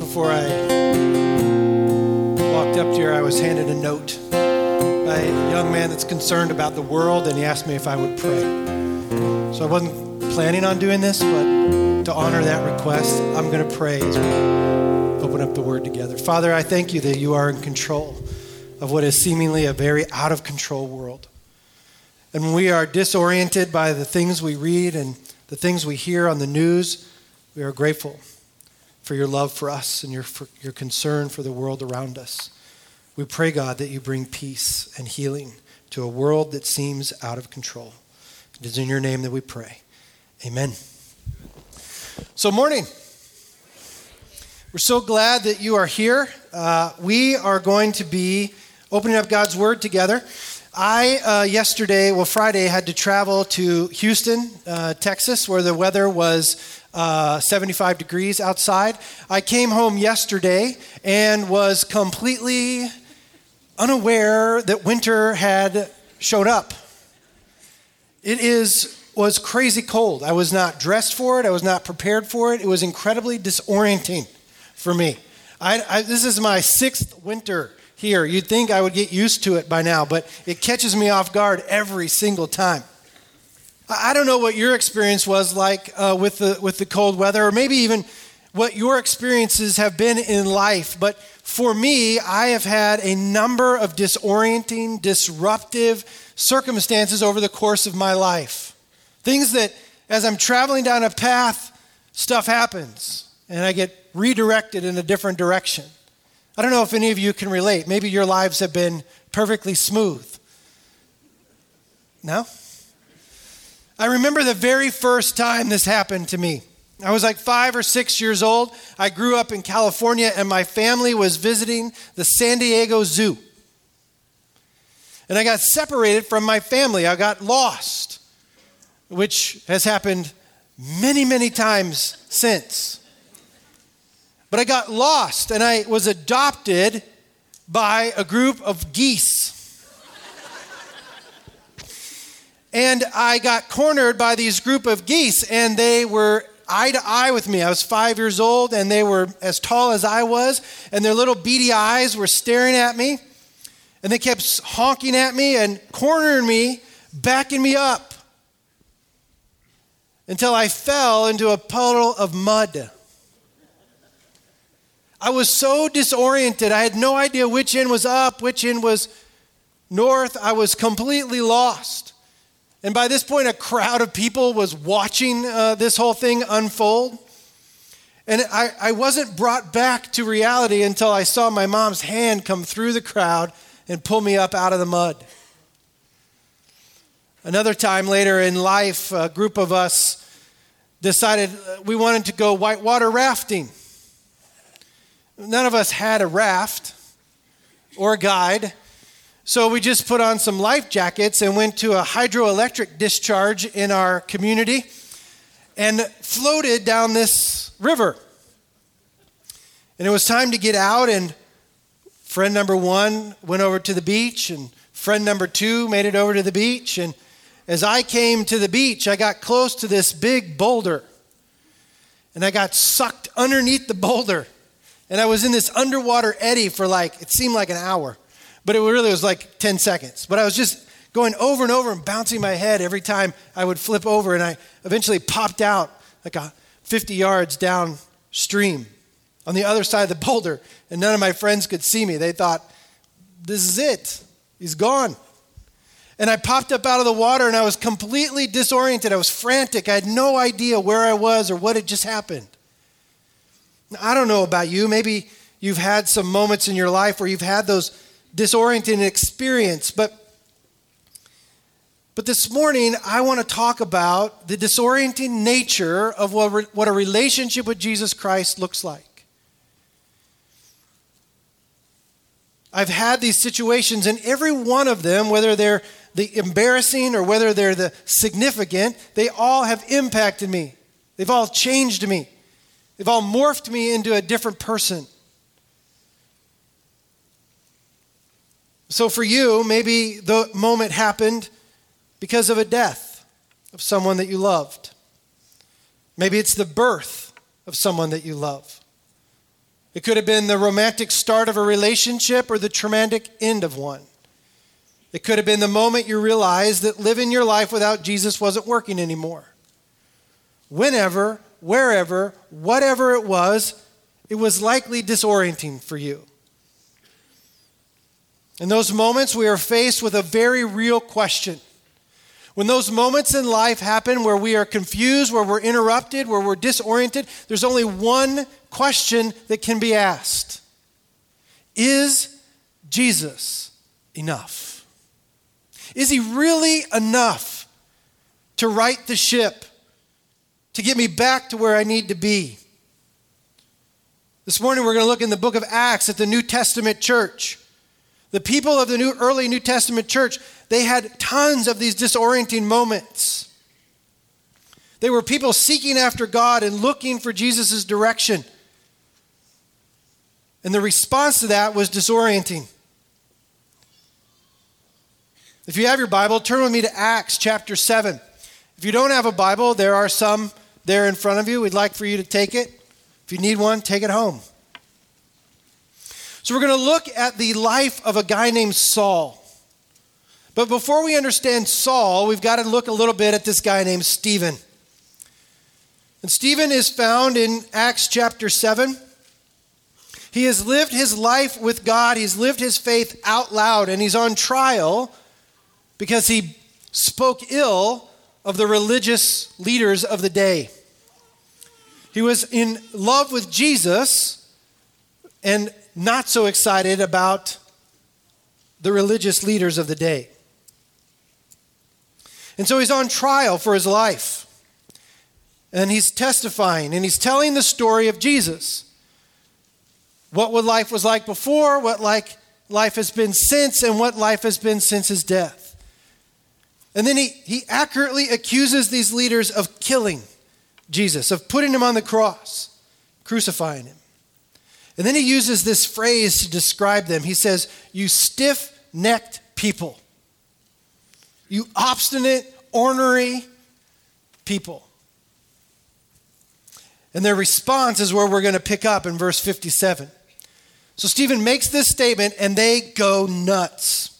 before I walked up here, I was handed a note by a young man that's concerned about the world, and he asked me if I would pray. So I wasn't planning on doing this, but to honor that request, I'm going to pray as we open up the word together. Father, I thank you that you are in control of what is seemingly a very out of control world. And when we are disoriented by the things we read and the things we hear on the news, we are grateful for your love for us and your, for your concern for the world around us. We pray, God, that you bring peace and healing to a world that seems out of control. It is in your name that we pray. Amen. So, morning. We're so glad that you are here. Uh, we are going to be opening up God's Word together. I, uh, yesterday, well, Friday, had to travel to Houston, uh, Texas, where the weather was uh, 75 degrees outside. I came home yesterday and was completely unaware that winter had showed up. It is was crazy cold. I was not dressed for it. I was not prepared for it. It was incredibly disorienting for me. I, I, this is my sixth winter here. You'd think I would get used to it by now, but it catches me off guard every single time. I don't know what your experience was like uh, with, the, with the cold weather, or maybe even what your experiences have been in life. But for me, I have had a number of disorienting, disruptive circumstances over the course of my life. Things that, as I'm traveling down a path, stuff happens, and I get redirected in a different direction. I don't know if any of you can relate. Maybe your lives have been perfectly smooth. No? I remember the very first time this happened to me. I was like five or six years old. I grew up in California, and my family was visiting the San Diego Zoo. And I got separated from my family. I got lost, which has happened many, many times since. But I got lost, and I was adopted by a group of geese. And I got cornered by these group of geese, and they were eye to eye with me. I was five years old, and they were as tall as I was, and their little beady eyes were staring at me. And they kept honking at me and cornering me, backing me up until I fell into a puddle of mud. I was so disoriented. I had no idea which end was up, which end was north. I was completely lost. And by this point, a crowd of people was watching uh, this whole thing unfold. And I, I wasn't brought back to reality until I saw my mom's hand come through the crowd and pull me up out of the mud. Another time later in life, a group of us decided uh, we wanted to go whitewater rafting. None of us had a raft or a guide. So we just put on some life jackets and went to a hydroelectric discharge in our community and floated down this river. And it was time to get out, and friend number one went over to the beach, and friend number two made it over to the beach. And as I came to the beach, I got close to this big boulder, and I got sucked underneath the boulder. And I was in this underwater eddy for like, it seemed like an hour but it really was like 10 seconds. But I was just going over and over and bouncing my head every time I would flip over, and I eventually popped out like a 50 yards downstream on the other side of the boulder, and none of my friends could see me. They thought, this is it. He's gone. And I popped up out of the water and I was completely disoriented. I was frantic. I had no idea where I was or what had just happened. Now, I don't know about you. Maybe you've had some moments in your life where you've had those disorienting experience. But, but this morning, I want to talk about the disorienting nature of what, what a relationship with Jesus Christ looks like. I've had these situations, and every one of them, whether they're the embarrassing or whether they're the significant, they all have impacted me. They've all changed me. They've all morphed me into a different person. So for you, maybe the moment happened because of a death of someone that you loved. Maybe it's the birth of someone that you love. It could have been the romantic start of a relationship or the traumatic end of one. It could have been the moment you realized that living your life without Jesus wasn't working anymore. Whenever, wherever, whatever it was, it was likely disorienting for you. In those moments, we are faced with a very real question. When those moments in life happen where we are confused, where we're interrupted, where we're disoriented, there's only one question that can be asked Is Jesus enough? Is he really enough to right the ship, to get me back to where I need to be? This morning, we're going to look in the book of Acts at the New Testament church. The people of the new, early New Testament church, they had tons of these disorienting moments. They were people seeking after God and looking for Jesus' direction. And the response to that was disorienting. If you have your Bible, turn with me to Acts chapter 7. If you don't have a Bible, there are some there in front of you. We'd like for you to take it. If you need one, take it home. So we're going to look at the life of a guy named Saul. But before we understand Saul, we've got to look a little bit at this guy named Stephen. And Stephen is found in Acts chapter 7. He has lived his life with God, he's lived his faith out loud, and he's on trial because he spoke ill of the religious leaders of the day. He was in love with Jesus and not so excited about the religious leaders of the day. And so he's on trial for his life. And he's testifying and he's telling the story of Jesus. What life was like before, what like life has been since, and what life has been since his death. And then he, he accurately accuses these leaders of killing Jesus, of putting him on the cross, crucifying him. And then he uses this phrase to describe them. He says, You stiff necked people, you obstinate, ornery people. And their response is where we're going to pick up in verse 57. So Stephen makes this statement and they go nuts.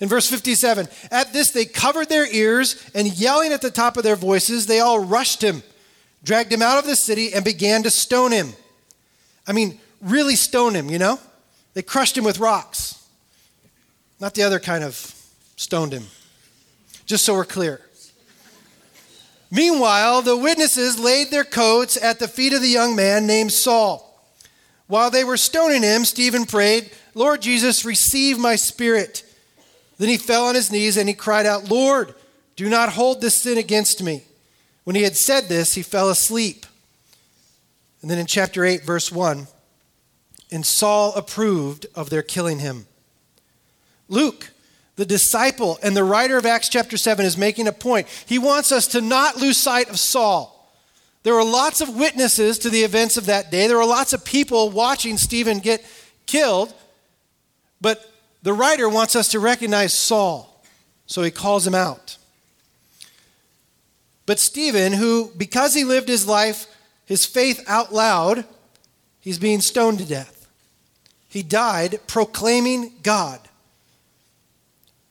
In verse 57, at this they covered their ears and yelling at the top of their voices, they all rushed him, dragged him out of the city, and began to stone him. I mean, really stone him, you know? They crushed him with rocks. Not the other kind of stoned him. Just so we're clear. Meanwhile, the witnesses laid their coats at the feet of the young man named Saul. While they were stoning him, Stephen prayed, Lord Jesus, receive my spirit. Then he fell on his knees and he cried out, Lord, do not hold this sin against me. When he had said this, he fell asleep. And then in chapter 8, verse 1, and Saul approved of their killing him. Luke, the disciple and the writer of Acts chapter 7, is making a point. He wants us to not lose sight of Saul. There were lots of witnesses to the events of that day. There were lots of people watching Stephen get killed. But the writer wants us to recognize Saul. So he calls him out. But Stephen, who, because he lived his life, his faith out loud, he's being stoned to death. He died proclaiming God.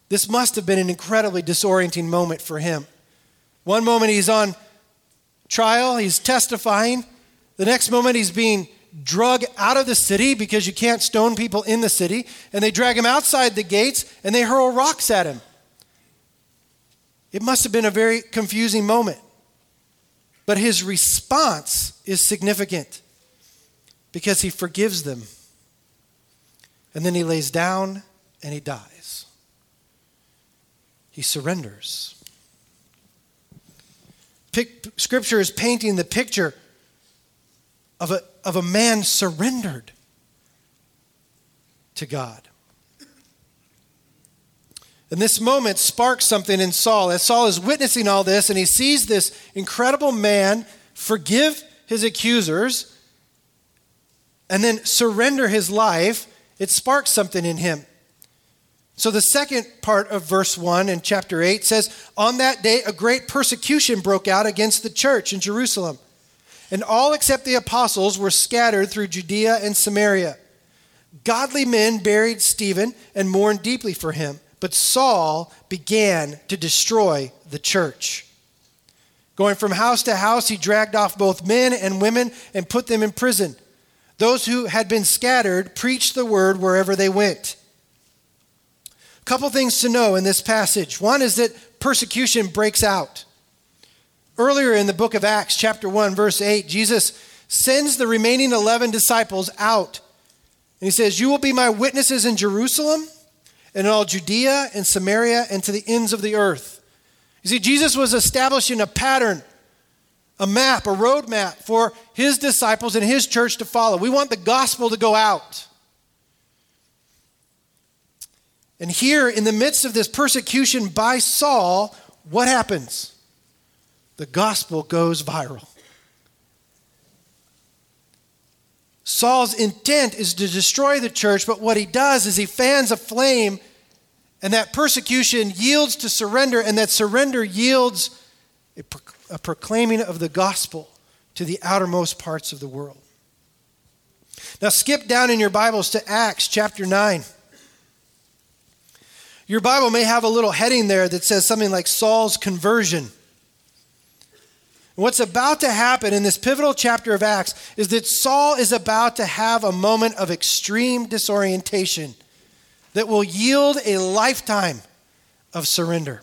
This must have been an incredibly disorienting moment for him. One moment he's on trial, he's testifying. The next moment he's being drug out of the city because you can't stone people in the city. And they drag him outside the gates and they hurl rocks at him. It must have been a very confusing moment. But his response is significant because he forgives them. And then he lays down and he dies. He surrenders. Scripture is painting the picture of a, of a man surrendered to God. And this moment sparks something in Saul. As Saul is witnessing all this and he sees this incredible man forgive his accusers and then surrender his life, it sparks something in him. So the second part of verse 1 in chapter 8 says, On that day, a great persecution broke out against the church in Jerusalem. and all except the apostles were scattered through Judea and Samaria. Godly men buried Stephen and mourned deeply for him, but Saul began to destroy the church. Going from house to house, he dragged off both men and women and put them in prison. Those who had been scattered preached the word wherever they went. A couple things to know in this passage. One is that persecution breaks out. Earlier in the book of Acts, chapter 1, verse 8, Jesus sends the remaining 11 disciples out. And he says, You will be my witnesses in Jerusalem and in all Judea and Samaria and to the ends of the earth. You see, Jesus was establishing a pattern, a map, a roadmap for his disciples and his church to follow. We want the gospel to go out. And here, in the midst of this persecution by Saul, what happens? the gospel goes viral. Saul's intent is to destroy the church, but what he does is he fans a flame, and that persecution yields to surrender, and that surrender yields a, pro- a proclaiming of the gospel to the outermost parts of the world. Now, skip down in your Bibles to Acts chapter 9. Your Bible may have a little heading there that says something like Saul's conversion. What's about to happen in this pivotal chapter of Acts is that Saul is about to have a moment of extreme disorientation that will yield a lifetime of surrender.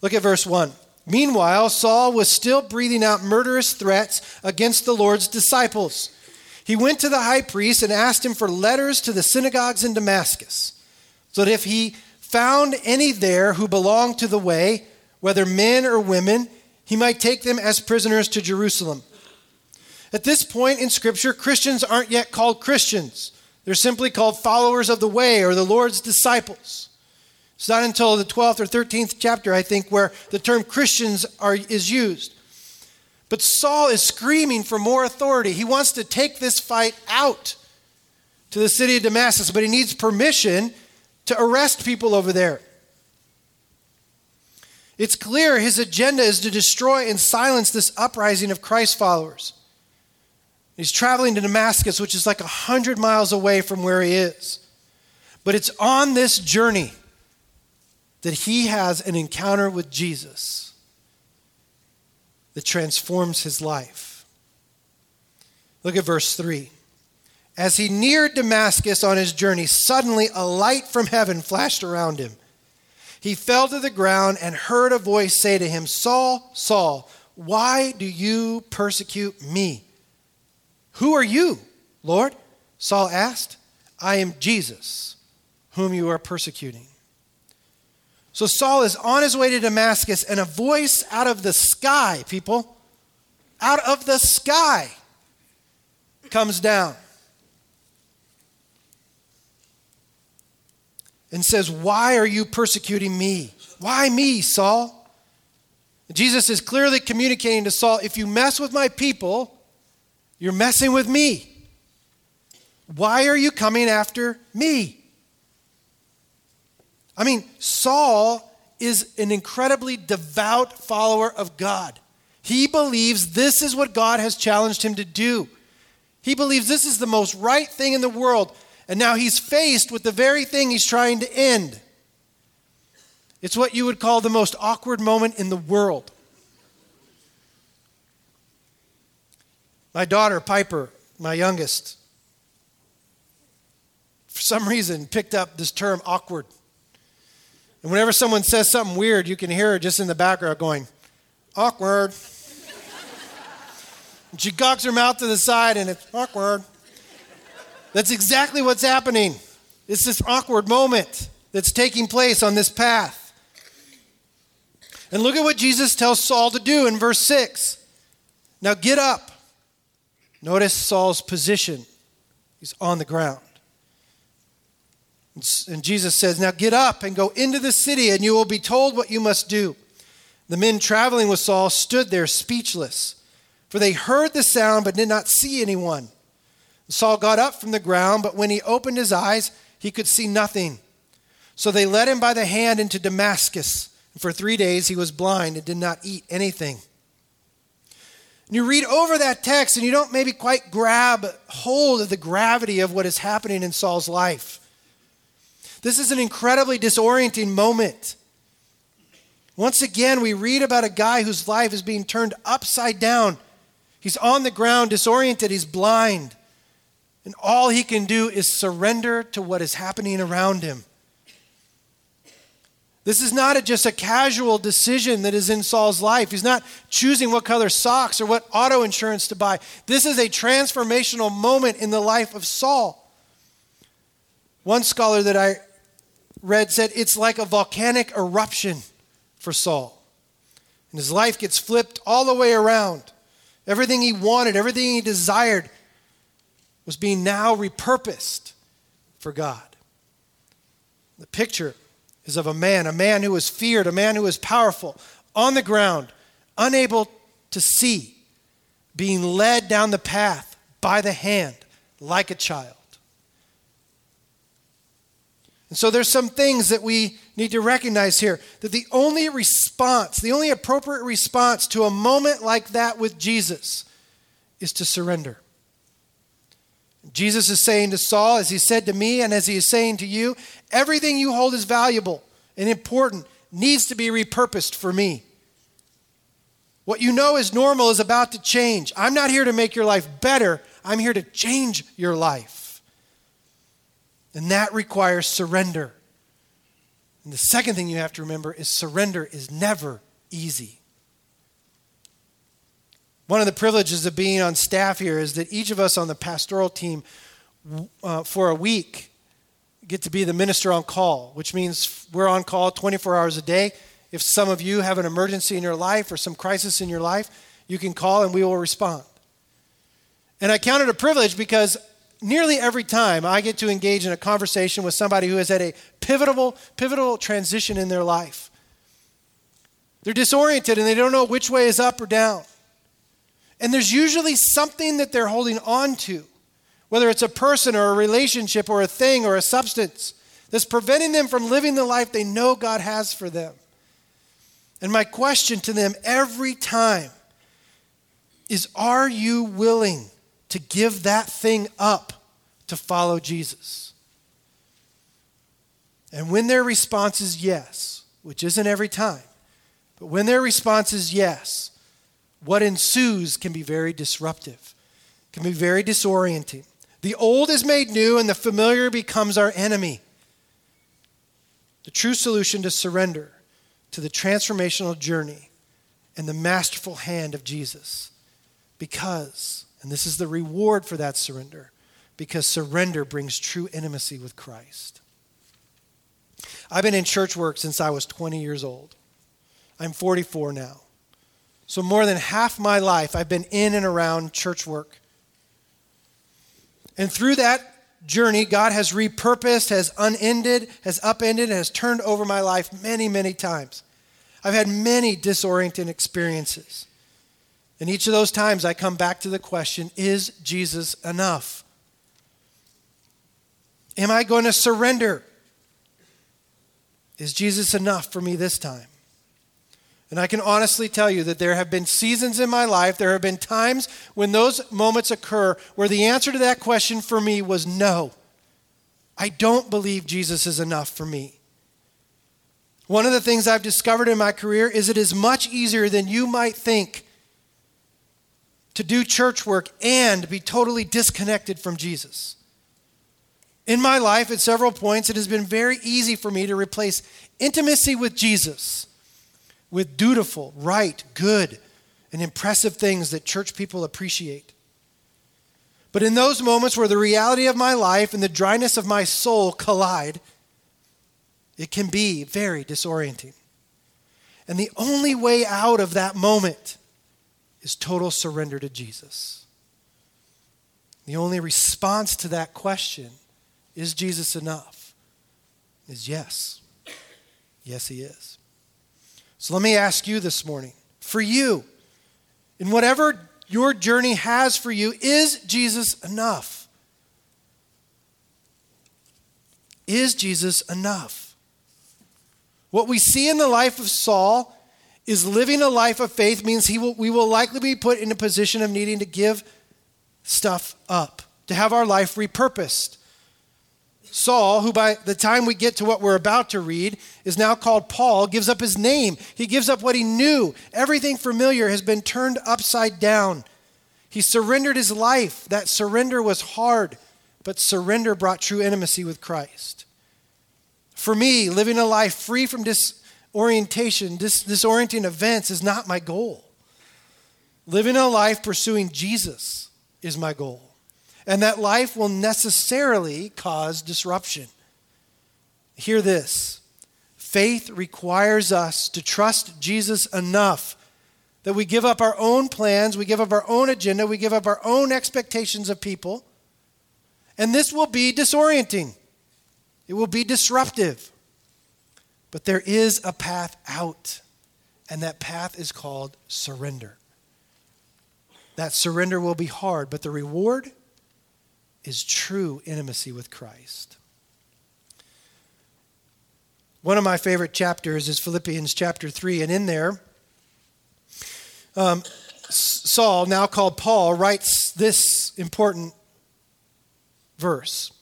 Look at verse 1. Meanwhile, Saul was still breathing out murderous threats against the Lord's disciples. He went to the high priest and asked him for letters to the synagogues in Damascus, so that if he found any there who belonged to the way, whether men or women, he might take them as prisoners to Jerusalem. At this point in Scripture, Christians aren't yet called Christians. They're simply called followers of the way or the Lord's disciples. It's not until the 12th or 13th chapter, I think, where the term Christians are, is used. But Saul is screaming for more authority. He wants to take this fight out to the city of Damascus, but he needs permission to arrest people over there. It's clear his agenda is to destroy and silence this uprising of Christ followers. He's traveling to Damascus, which is like 100 miles away from where he is. But it's on this journey that he has an encounter with Jesus that transforms his life. Look at verse 3. As he neared Damascus on his journey, suddenly a light from heaven flashed around him. He fell to the ground and heard a voice say to him, Saul, Saul, why do you persecute me? Who are you, Lord? Saul asked. I am Jesus, whom you are persecuting. So Saul is on his way to Damascus, and a voice out of the sky, people, out of the sky, comes down. And says, Why are you persecuting me? Why me, Saul? Jesus is clearly communicating to Saul if you mess with my people, you're messing with me. Why are you coming after me? I mean, Saul is an incredibly devout follower of God. He believes this is what God has challenged him to do. He believes this is the most right thing in the world. And now he's faced with the very thing he's trying to end. It's what you would call the most awkward moment in the world. My daughter, Piper, my youngest, for some reason picked up this term awkward. And whenever someone says something weird, you can hear her just in the background going, awkward. she cocks her mouth to the side and it's awkward. That's exactly what's happening. It's this awkward moment that's taking place on this path. And look at what Jesus tells Saul to do in verse 6. Now get up. Notice Saul's position. He's on the ground. And Jesus says, Now get up and go into the city, and you will be told what you must do. The men traveling with Saul stood there speechless, for they heard the sound but did not see anyone. Saul got up from the ground, but when he opened his eyes, he could see nothing. So they led him by the hand into Damascus. And for three days he was blind and did not eat anything. And you read over that text and you don't maybe quite grab hold of the gravity of what is happening in Saul's life. This is an incredibly disorienting moment. Once again, we read about a guy whose life is being turned upside down. He's on the ground, disoriented, he's blind. And all he can do is surrender to what is happening around him. This is not a, just a casual decision that is in Saul's life. He's not choosing what color socks or what auto insurance to buy. This is a transformational moment in the life of Saul. One scholar that I read said it's like a volcanic eruption for Saul. And his life gets flipped all the way around. Everything he wanted, everything he desired was being now repurposed for God. The picture is of a man, a man who was feared, a man who was powerful, on the ground, unable to see, being led down the path by the hand like a child. And so there's some things that we need to recognize here that the only response, the only appropriate response to a moment like that with Jesus is to surrender. Jesus is saying to Saul, as he said to me, and as he is saying to you, everything you hold is valuable and important needs to be repurposed for me. What you know is normal is about to change. I'm not here to make your life better, I'm here to change your life. And that requires surrender. And the second thing you have to remember is surrender is never easy. One of the privileges of being on staff here is that each of us on the pastoral team uh, for a week get to be the minister on call, which means we're on call 24 hours a day. If some of you have an emergency in your life or some crisis in your life, you can call and we will respond. And I count it a privilege because nearly every time I get to engage in a conversation with somebody who has had a pivotal, pivotal transition in their life. They're disoriented and they don't know which way is up or down. And there's usually something that they're holding on to, whether it's a person or a relationship or a thing or a substance, that's preventing them from living the life they know God has for them. And my question to them every time is Are you willing to give that thing up to follow Jesus. And when their response is yes, which isn't every time, but when their response is yes, what ensues can be very disruptive, can be very disorienting. The old is made new and the familiar becomes our enemy. The true solution to surrender to the transformational journey and the masterful hand of Jesus. Because and this is the reward for that surrender, because surrender brings true intimacy with Christ. I've been in church work since I was 20 years old. I'm 44 now. So, more than half my life, I've been in and around church work. And through that journey, God has repurposed, has unended, has upended, has turned over my life many, many times. I've had many disorienting experiences. And each of those times I come back to the question is Jesus enough? Am I going to surrender? Is Jesus enough for me this time? And I can honestly tell you that there have been seasons in my life, there have been times when those moments occur where the answer to that question for me was no. I don't believe Jesus is enough for me. One of the things I've discovered in my career is it is much easier than you might think to do church work and be totally disconnected from Jesus. In my life, at several points, it has been very easy for me to replace intimacy with Jesus with dutiful, right, good, and impressive things that church people appreciate. But in those moments where the reality of my life and the dryness of my soul collide, it can be very disorienting. And the only way out of that moment is total surrender to Jesus. The only response to that question, is Jesus enough? Is yes. Yes, he is. So let me ask you this morning for you, in whatever your journey has for you, is Jesus enough? Is Jesus enough? What we see in the life of Saul is living a life of faith means he will, we will likely be put in a position of needing to give stuff up, to have our life repurposed. Saul, who by the time we get to what we're about to read is now called Paul, gives up his name. He gives up what he knew. Everything familiar has been turned upside down. He surrendered his life. That surrender was hard, but surrender brought true intimacy with Christ. For me, living a life free from disorientation, dis- disorienting events is not my goal. Living a life pursuing Jesus is my goal. And that life will necessarily cause disruption. Hear this faith requires us to trust Jesus enough that we give up our own plans, we give up our own agenda, we give up our own expectations of people. And this will be disorienting, it will be disruptive. But there is a path out, and that path is called surrender. That surrender will be hard, but the reward is true intimacy with Christ. One of my favorite chapters is Philippians chapter 3, and in there, um, Saul, now called Paul, writes this important verse.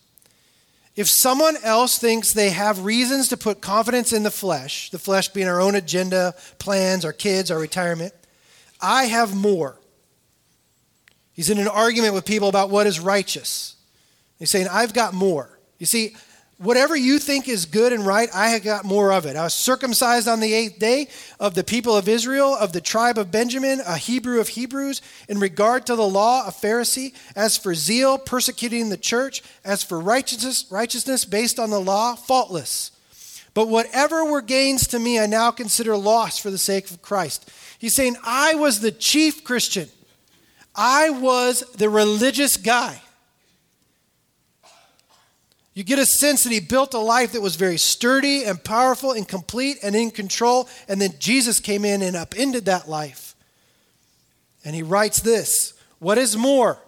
If someone else thinks they have reasons to put confidence in the flesh, the flesh being our own agenda, plans, our kids, our retirement, I have more. He's in an argument with people about what is righteous. He's saying, I've got more. You see, whatever you think is good and right, I have got more of it. I was circumcised on the eighth day of the people of Israel, of the tribe of Benjamin, a Hebrew of Hebrews, in regard to the law, a Pharisee. As for zeal, persecuting the church. As for righteousness, righteousness based on the law, faultless. But whatever were gains to me, I now consider loss for the sake of Christ. He's saying, I was the chief Christian. I was the religious guy. You get a sense that he built a life that was very sturdy and powerful and complete and in control. And then Jesus came in and upended that life. And he writes this What is more,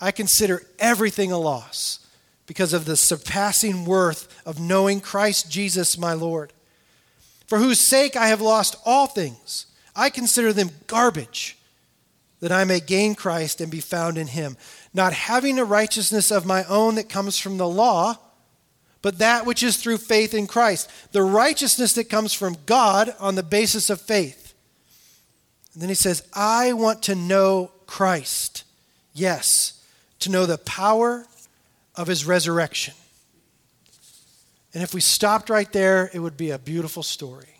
I consider everything a loss because of the surpassing worth of knowing Christ Jesus my Lord, for whose sake I have lost all things. I consider them garbage that I may gain Christ and be found in him, not having a righteousness of my own that comes from the law, but that which is through faith in Christ, the righteousness that comes from God on the basis of faith. And then he says, I want to know Christ. Yes, to know the power of his resurrection. And if we stopped right there, it would be a beautiful story.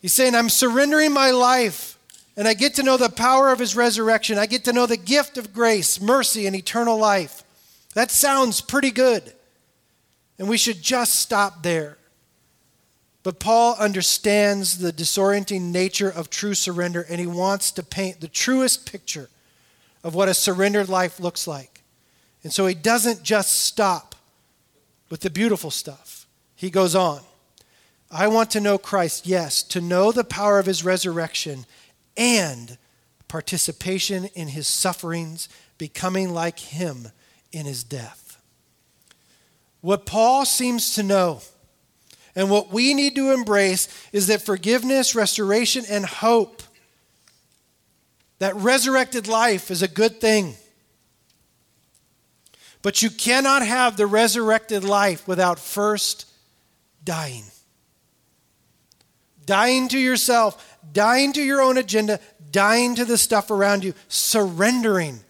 He's saying, I'm surrendering my life and I get to know the power of his resurrection. I get to know the gift of grace, mercy, and eternal life. That sounds pretty good. And we should just stop there. But Paul understands the disorienting nature of true surrender, and he wants to paint the truest picture of what a surrendered life looks like. And so he doesn't just stop with the beautiful stuff, he goes on. I want to know Christ, yes, to know the power of his resurrection and participation in his sufferings, becoming like him in his death. What Paul seems to know and what we need to embrace is that forgiveness, restoration, and hope, that resurrected life is a good thing. But you cannot have the resurrected life without first dying. Dying to yourself, dying to your own agenda, dying to the stuff around you, surrendering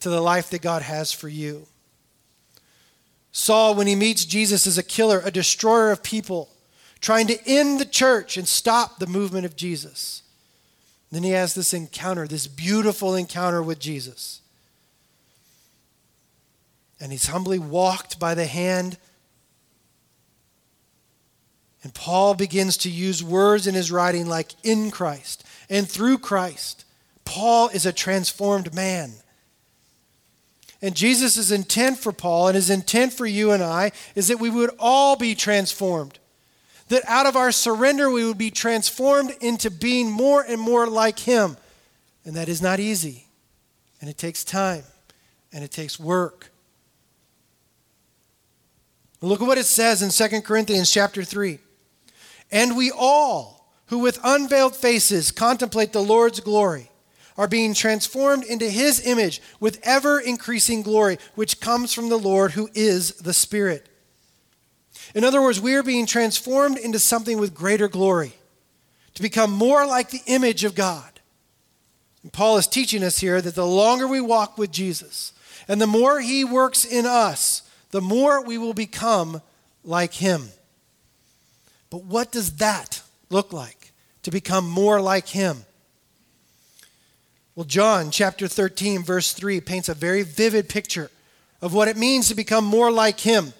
to the life that God has for you. Saul, when he meets Jesus, is a killer, a destroyer of people, trying to end the church and stop the movement of Jesus. Then he has this encounter, this beautiful encounter with Jesus. And he's humbly walked by the hand and Paul begins to use words in his writing like in Christ and through Christ. Paul is a transformed man. And Jesus' intent for Paul and his intent for you and I is that we would all be transformed. That out of our surrender, we would be transformed into being more and more like him. And that is not easy. And it takes time. And it takes work. Look at what it says in 2 Corinthians chapter 3. And we all who with unveiled faces contemplate the Lord's glory are being transformed into his image with ever increasing glory, which comes from the Lord who is the Spirit. In other words, we are being transformed into something with greater glory, to become more like the image of God. And Paul is teaching us here that the longer we walk with Jesus and the more he works in us, the more we will become like him. But what does that look like to become more like him? Well, John chapter 13, verse 3 paints a very vivid picture of what it means to become more like him.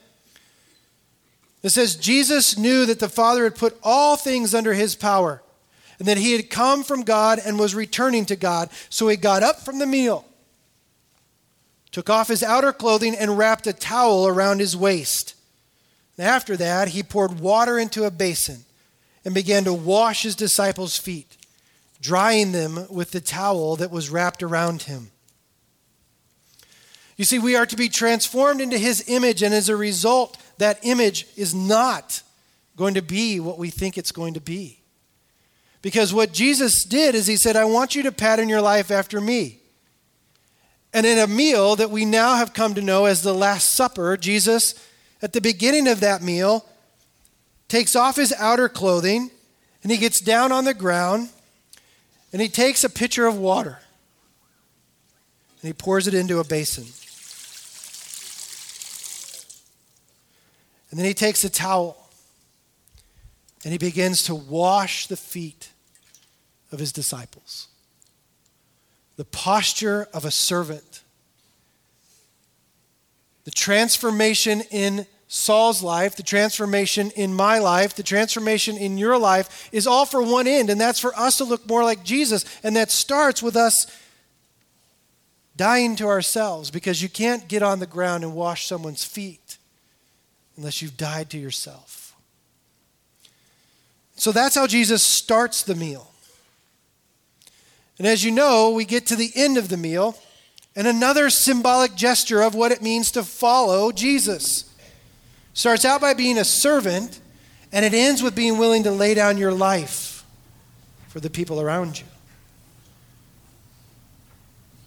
It says, Jesus knew that the Father had put all things under his power and that he had come from God and was returning to God. So he got up from the meal, took off his outer clothing, and wrapped a towel around his waist. After that, he poured water into a basin and began to wash his disciples' feet, drying them with the towel that was wrapped around him. You see, we are to be transformed into his image, and as a result, that image is not going to be what we think it's going to be. Because what Jesus did is he said, I want you to pattern your life after me. And in a meal that we now have come to know as the Last Supper, Jesus, at the beginning of that meal, takes off his outer clothing and he gets down on the ground and he takes a pitcher of water and he pours it into a basin. And then he takes a towel and he begins to wash the feet of his disciples. The posture of a servant. The transformation in Saul's life, the transformation in my life, the transformation in your life is all for one end, and that's for us to look more like Jesus. And that starts with us dying to ourselves because you can't get on the ground and wash someone's feet unless you've died to yourself. So that's how Jesus starts the meal. And as you know, we get to the end of the meal and another symbolic gesture of what it means to follow Jesus. Starts out by being a servant, and it ends with being willing to lay down your life for the people around you.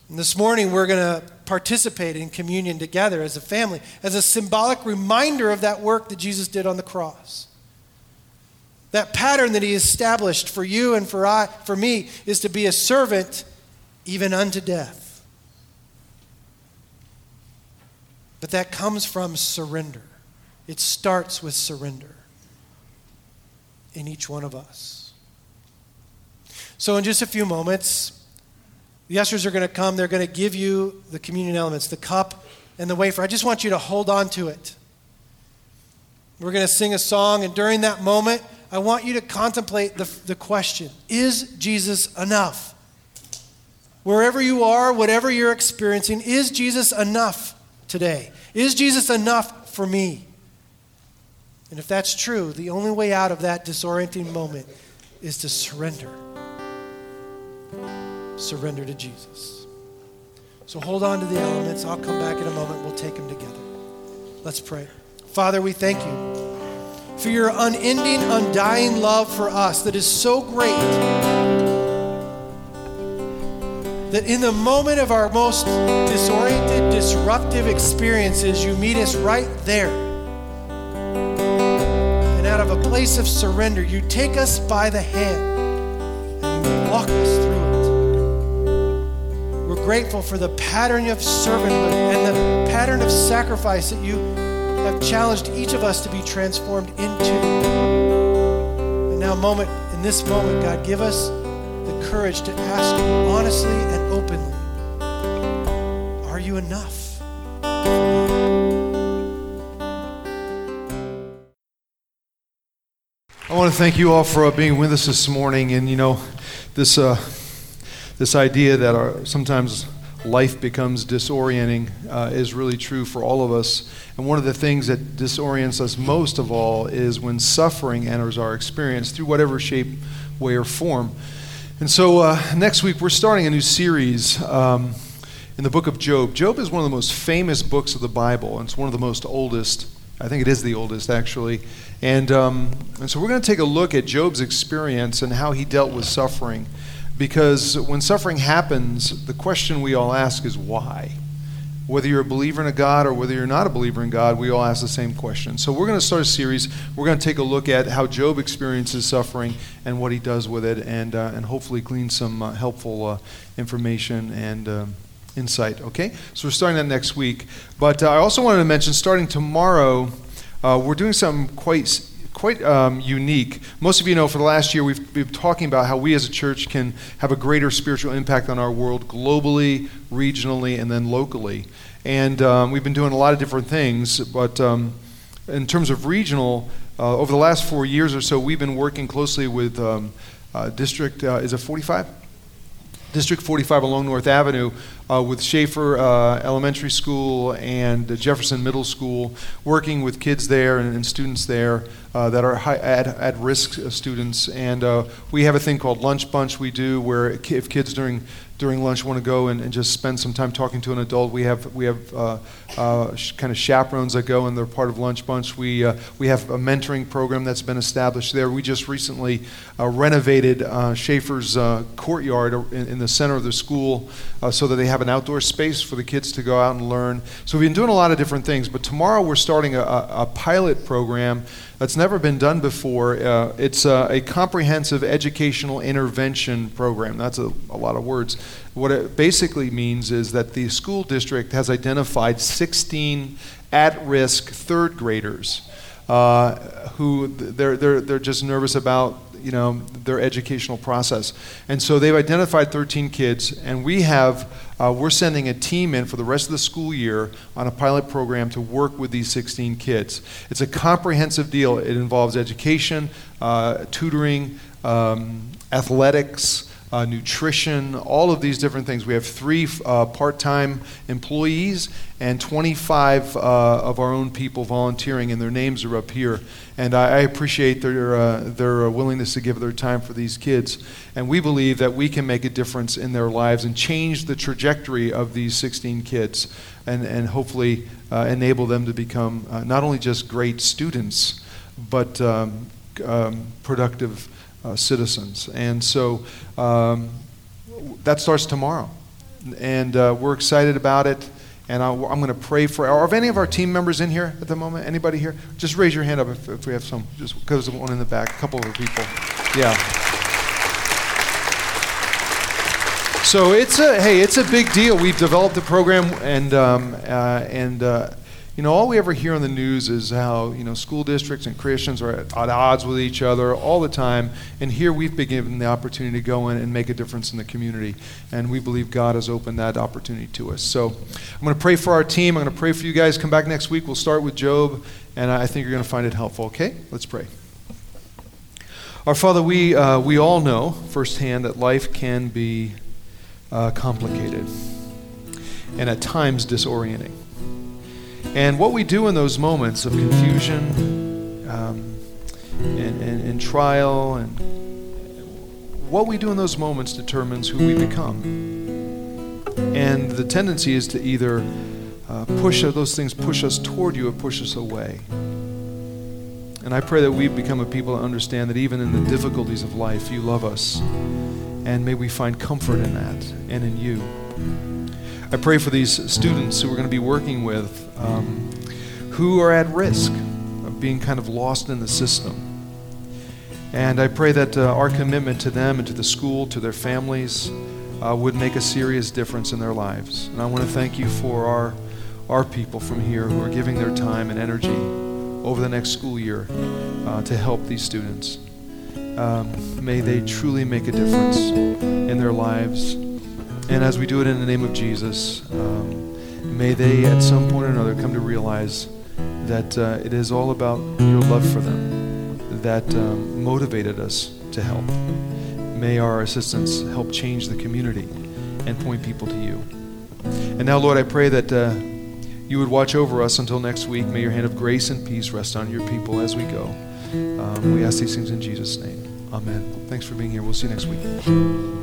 And this morning, we're going to participate in communion together as a family, as a symbolic reminder of that work that Jesus did on the cross. That pattern that he established for you and for, I, for me is to be a servant even unto death. But that comes from surrender. It starts with surrender in each one of us. So, in just a few moments, the ushers are going to come. They're going to give you the communion elements, the cup and the wafer. I just want you to hold on to it. We're going to sing a song, and during that moment, I want you to contemplate the, the question Is Jesus enough? Wherever you are, whatever you're experiencing, is Jesus enough today? Is Jesus enough for me? And if that's true, the only way out of that disorienting moment is to surrender surrender to Jesus. So hold on to the elements. I'll come back in a moment. We'll take them together. Let's pray. Father, we thank you for your unending, undying love for us that is so great that in the moment of our most disoriented, disruptive experiences, you meet us right there. And out of a place of surrender, you take us by the hand and you walk us through it. We're grateful for the pattern of servanthood and the pattern of sacrifice that you have challenged each of us to be transformed into. And now, moment in this moment, God, give us courage to ask honestly and openly, are you enough? I want to thank you all for uh, being with us this morning. And you know, this uh, this idea that our, sometimes life becomes disorienting uh, is really true for all of us. And one of the things that disorients us most of all is when suffering enters our experience through whatever shape, way, or form. And so uh, next week we're starting a new series in the book of Job. Job is one of the most famous books of the Bible, and it's one of the most oldest I think it is the oldest, actually. And, um, and so we're going to take a look at Job's experience and how he dealt with suffering. Because when suffering happens, the question we all ask is why? Whether you're a believer in a God or whether you're not a believer in God, we all ask the same question. So we're going to start a series. We're going to take a look at how Job experiences suffering and what he does with it, and, uh, and hopefully glean some uh, helpful uh, information and. Um, insight. Okay, so we're starting that next week. But uh, I also wanted to mention, starting tomorrow, uh, we're doing something quite quite um, unique. Most of you know, for the last year, we've been talking about how we as a church can have a greater spiritual impact on our world globally, regionally, and then locally. And um, we've been doing a lot of different things, but um, in terms of regional, uh, over the last four years or so, we've been working closely with um, uh, District, uh, is it 45? District 45 along North Avenue uh, with Schafer uh, Elementary School and Jefferson Middle School, working with kids there and, and students there uh, that are high, at, at risk students. And uh, we have a thing called Lunch Bunch we do where if kids during during lunch want to go and, and, just spend some time talking to an adult, we have we have uh, uh, sh- kind of chaperones that go and they're part of Lunch Bunch. We uh, we have a mentoring program that's been established there. We just recently uh, renovated uh, Schafer's courtyard in, in, the center of the school so that they have an outdoor space for the kids to go out and learn. So we've been doing a lot of different things. But tomorrow we're starting a, a pilot program that's never been done before. Uh, it's a, a, comprehensive educational intervention program. That's a, a, lot of words. What it basically means is that the school district has identified 16 at risk third graders uh, who they're, they're, they're just nervous about you know their educational process and so they've identified 13 kids and we have uh, we're sending a team in for the rest of the school year on a pilot program to work with these 16 kids it's a comprehensive deal it involves education uh, tutoring um, athletics uh, nutrition, all of these different things. We have three uh, part time employees and 25 uh, of our own people volunteering, and their names are up here. And I, I appreciate their, uh, their willingness to give their time for these kids. And we believe that we can make a difference in their lives and change the trajectory of these 16 kids and, and hopefully uh, enable them to become uh, not only just great students, but um, um, productive uh, citizens. And so um, that starts tomorrow. And uh, we're excited about it. And i am going to pray for. Are any of our team members in here at the moment? Anybody here? Just raise your hand up if, if we have some. Just because one in the back, a couple of people. Yeah. So it's a hey, it's a big deal. We've developed a program, and um, uh, and uh, you know, all we ever hear on the news is how, you know, school districts and Christians are at, odds with each other all the time. And here we've been given the opportunity to go in and make a difference in the community. And we believe God has opened that opportunity to us. So I'm going to pray for our team. I'm going to pray for you guys. Come back next week. We'll start with Job. And I think you're going to find it helpful. Okay? Let's pray. Our Father, we, uh, we all know firsthand that life can be uh, complicated and at times disorienting. And what we do in those moments of confusion um, and, and, and trial, and what we do in those moments determines who we become. And the tendency is to either uh, push those things push us toward you or push us away. And I pray that we become a people that understand that even in the difficulties of life, you love us. And may we find comfort in that and in you. I pray for these students who we're going to be working with um, who are at risk of being kind of lost in the system. And I pray that uh, our commitment to them and to the school, to their families, uh, would make a serious difference in their lives. And I want to thank you for our, our people from here who are giving their time and energy over the next school year uh, to help these students. Um, may they truly make a difference in their lives and as we do it in the name of Jesus, um, may they at some point or another come to realize that uh, it is all about your love for them that um, motivated us to help. May our assistance help change the community and point people to you. And now, Lord, I pray that uh, you would watch over us until next week. May your hand of grace and peace rest on your people as we go. Um, we ask these things in Jesus' name. Amen. Thanks for being here. We'll see you next week.